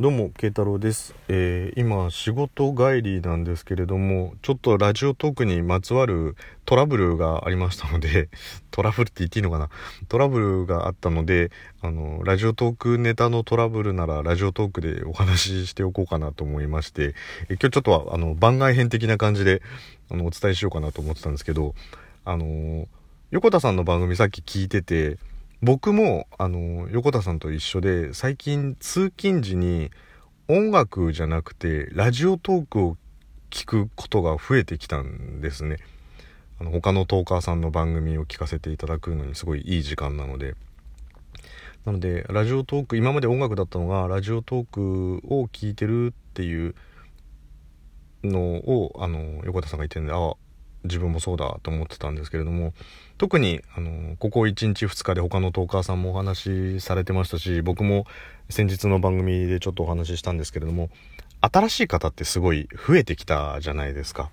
どうも慶太郎です、えー今仕事帰りなんですけれどもちょっとラジオトークにまつわるトラブルがありましたので トラブルって言っていいのかな？トラブルがあったのであのラジオトークネタのトラブルならラジオトークでお話ししておこうかなと思いましてえ今日ちょっとはあの番外編的な感じであのお伝えしようかなと思ってたんですけどあの横田さんの番組さっき聞いてて僕もあの横田さんと一緒で最近通勤時に音楽じゃなくてラジオトークを聞くことが増えてきたんですね。あの他のトーカーさんの番組を聞かせていただくのにすごいいい時間なので。なのでラジオトーク今まで音楽だったのがラジオトークを聞いてるっていうのをあの横田さんが言ってるんであ自分もそうだと思ってたんですけれども特にあのここ1日2日で他のトーカーさんもお話しされてましたし僕も先日の番組でちょっとお話ししたんですけれども新しい方ってすごい増えてきたじゃないですか。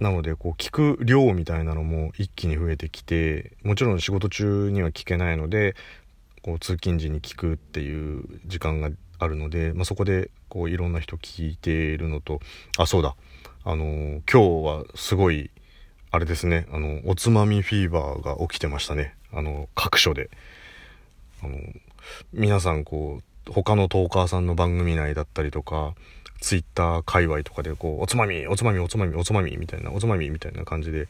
なのでこう聞く量みたいなのも一気に増えてきてもちろん仕事中には聞けないのでこう通勤時に聞くっていう時間があるので、まあ、そこでこういろんな人聞いているのとあそうだ。あの今日はすごいあれですね。あのおつまみフィーバーが起きてましたね。あの各所で。あの皆さんこう他のトーカーさんの番組内だったりとかツイッター界隈とかでこうおつまみおつまみおつまみおつまみみたいなおつまみみたいな感じで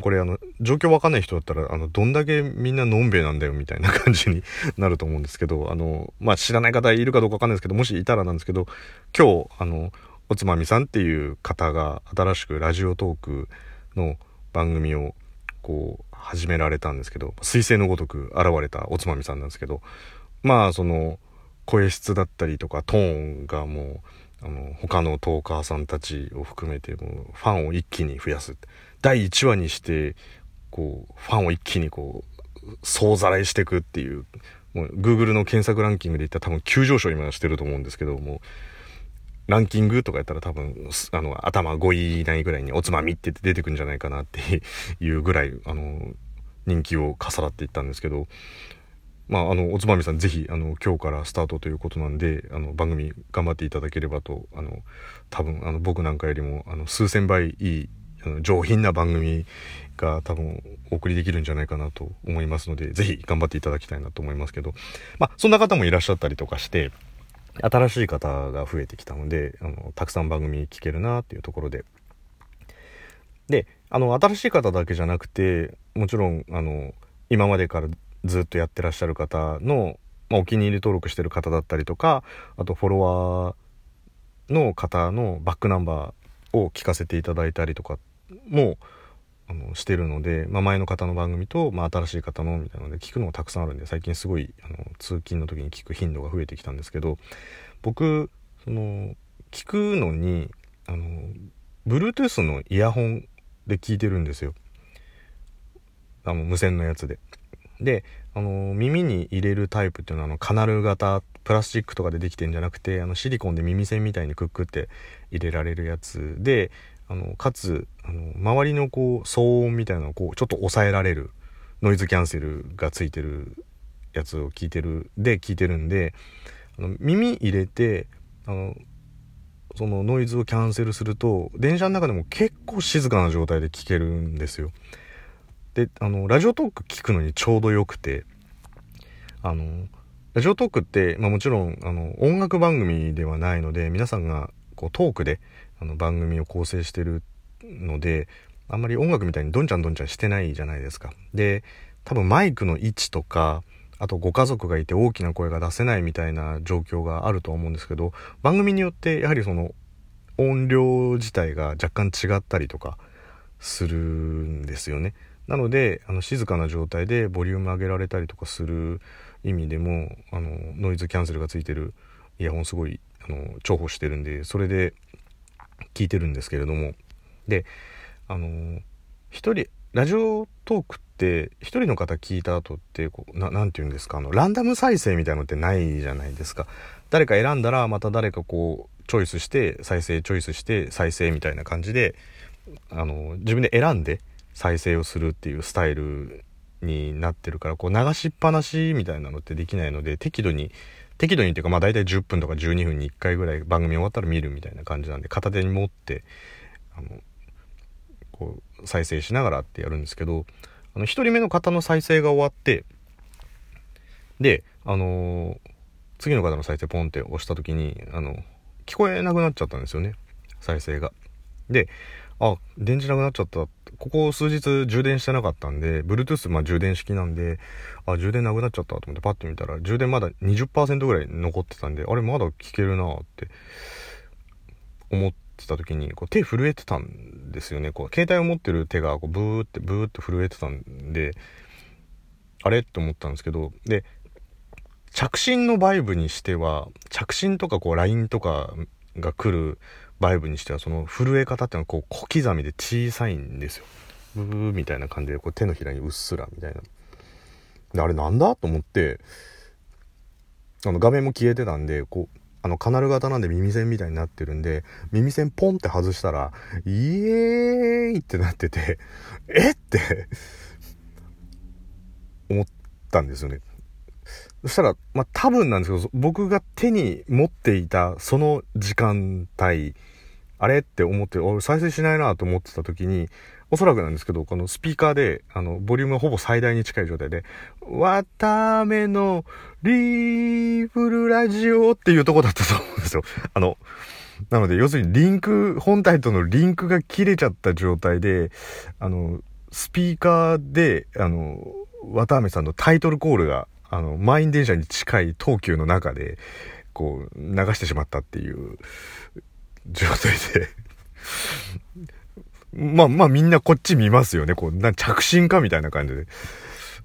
これあの状況わかんない人だったらあのどんだけみんなのんべえなんだよみたいな感じに なると思うんですけどあのまあ知らない方いるかどうかわかんないですけどもしいたらなんですけど今日あのおつまみさんっていう方が新しくラジオトークの番組をこう始められたんですけど彗星のごとく現れたおつまみさんなんですけどまあその声質だったりとかトーンがもうあの他のトーカーさんたちを含めてもファンを一気に増やす。第1話にしてこうファンを一気にこう総ざらいしていくっていうもう Google の検索ランキングで言ったら多分急上昇今してると思うんですけどもランキングとかやったら多分あの頭5位以内ぐらいにおつまみって出てくんじゃないかなっていうぐらいあの人気を重なっていったんですけどまあ、あのおつまみさんぜひあの今日からスタートということなんであの番組頑張っていただければとあの多分あの僕なんかよりもあの数千倍いいあの上品な番組が多分お送りできるんじゃないかなと思いますのでぜひ頑張っていただきたいなと思いますけどまあそんな方もいらっしゃったりとかして新しい方が増えてきたのであのたくさん番組聞けるなっていうところで。であの新しい方だけじゃなくてもちろんあの今までからずっとやってらっしゃる方の、まあ、お気に入り登録してる方だったりとかあとフォロワーの方のバックナンバーを聞かせていただいたりとかもあのしてるので、まあ、前の方の番組と、まあ、新しい方のみたいなので聞くのがたくさんあるんで最近すごいあの通勤の時に聞く頻度が増えてきたんですけど僕その聞くのにあの Bluetooth のイヤホンで聞いてるんですよあの無線のやつで。であの耳に入れるタイプっていうのはあのカナル型プラスチックとかでできてんじゃなくてあのシリコンで耳栓みたいにくっくって入れられるやつであのかつあの周りのこう騒音みたいなのをこうちょっと抑えられるノイズキャンセルがついてるやつを聞いてるで聞いてるんであの耳入れてあのそのノイズをキャンセルすると電車の中でも結構静かな状態で聞けるんですよ。であのラジオトーク聞くのにちょうどよくてあのラジオトークって、まあ、もちろんあの音楽番組ではないので皆さんがこうトークであの番組を構成してるのであんまり音楽みたいにどんちゃんどんちゃんしてないじゃないですか。で多分マイクの位置とかあとご家族がいて大きな声が出せないみたいな状況があるとは思うんですけど番組によってやはりその音量自体が若干違ったりとかするんですよね。なのであの静かな状態でボリューム上げられたりとかする意味でもあのノイズキャンセルがついてるイヤホンすごいあの重宝してるんでそれで聞いてるんですけれども。であの一人ラジオトークって一人の方聞いた後ってこうななて言うんですかあのランダム再生みたいのってないじゃないですか。誰か選んだらまた誰かこうチョイスして再生チョイスして再生みたいな感じであの自分で選んで再生をするっていうスタイルになってるからこう流しっぱなしみたいなのってできないので適度に適度にっていうかまあ大体10分とか12分に1回ぐらい番組終わったら見るみたいな感じなんで片手に持ってあのこう再生しながらってやるんですけどあの1人目の方の再生が終わってであのー、次の方の再生ポンって押した時にあの聞こえなくなっちゃったんですよね再生が。であ電池なくなっちゃった。ここ数日充電してなかったんで Bluetooth まあ充電式なんであ充電なくなっちゃったと思ってパッて見たら充電まだ20%ぐらい残ってたんであれまだ聞けるなって思ってた時にこう手震えてたんですよね。こう携帯を持ってる手がこうブーってブーって震えてたんであれ？って思ったんですけどで着信のバイブにしては着信とかこう LINE とかが来るバイブにしてはその震え方っていうのはこう小刻みで小さいんですよ。ブーみたいな感じでこう手のひらにうっすらみたいな。であれなんだと思ってあの画面も消えてたんでこうあのカナル型なんで耳栓みたいになってるんで耳栓ポンって外したらイエーイってなっててえって思ったんですよね。そしたら、まあ、多分なんですけど、僕が手に持っていたその時間帯、あれって思って、俺再生しないなと思ってた時に、おそらくなんですけど、このスピーカーで、あの、ボリュームがほぼ最大に近い状態で、わためのリーブルラジオっていうとこだったと思うんですよ。あの、なので、要するにリンク、本体とのリンクが切れちゃった状態で、あの、スピーカーで、あの、綿あめさんのタイトルコールがあの、満員電車に近い東急の中で、こう、流してしまったっていう状態で まあまあみんなこっち見ますよね。こう、な着信かみたいな感じで。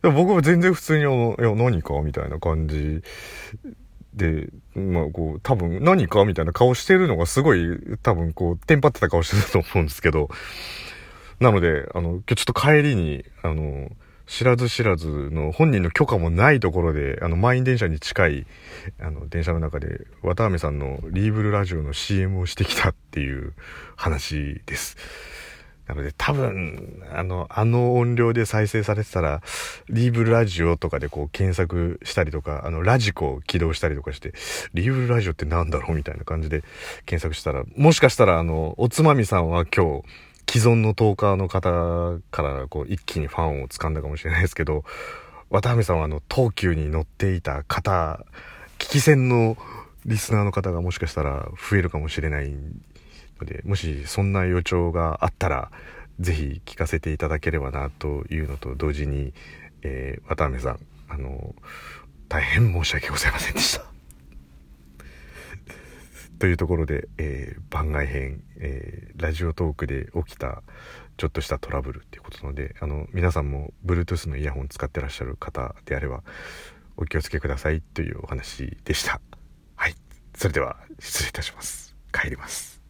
で僕も全然普通に、いや、何かみたいな感じで、まあこう、多分何かみたいな顔してるのがすごい、多分こう、テンパってた顔してると思うんですけど、なので、あの、今日ちょっと帰りに、あの、知らず知らずの本人の許可もないところで、あの、満員電車に近い、あの、電車の中で、綿あめさんのリーブルラジオの CM をしてきたっていう話です。なので多分、あの、あの音量で再生されてたら、リーブルラジオとかでこう検索したりとか、あの、ラジコを起動したりとかして、リーブルラジオってなんだろうみたいな感じで検索したら、もしかしたらあの、おつまみさんは今日、既存のトーカーの方からこう一気にファンを掴んだかもしれないですけど、渡辺さんはあの東急に乗っていた方、危機戦のリスナーの方がもしかしたら増えるかもしれないので、もしそんな予兆があったら、ぜひ聞かせていただければなというのと同時に、えー、渡辺さん、あの、大変申し訳ございませんでした。というところで、えー、番外編、えー、ラジオトークで起きたちょっとしたトラブルっていうことなので、あの、皆さんも Bluetooth のイヤホン使ってらっしゃる方であれば、お気をつけくださいというお話でした。はい。それでは、失礼いたします。帰ります。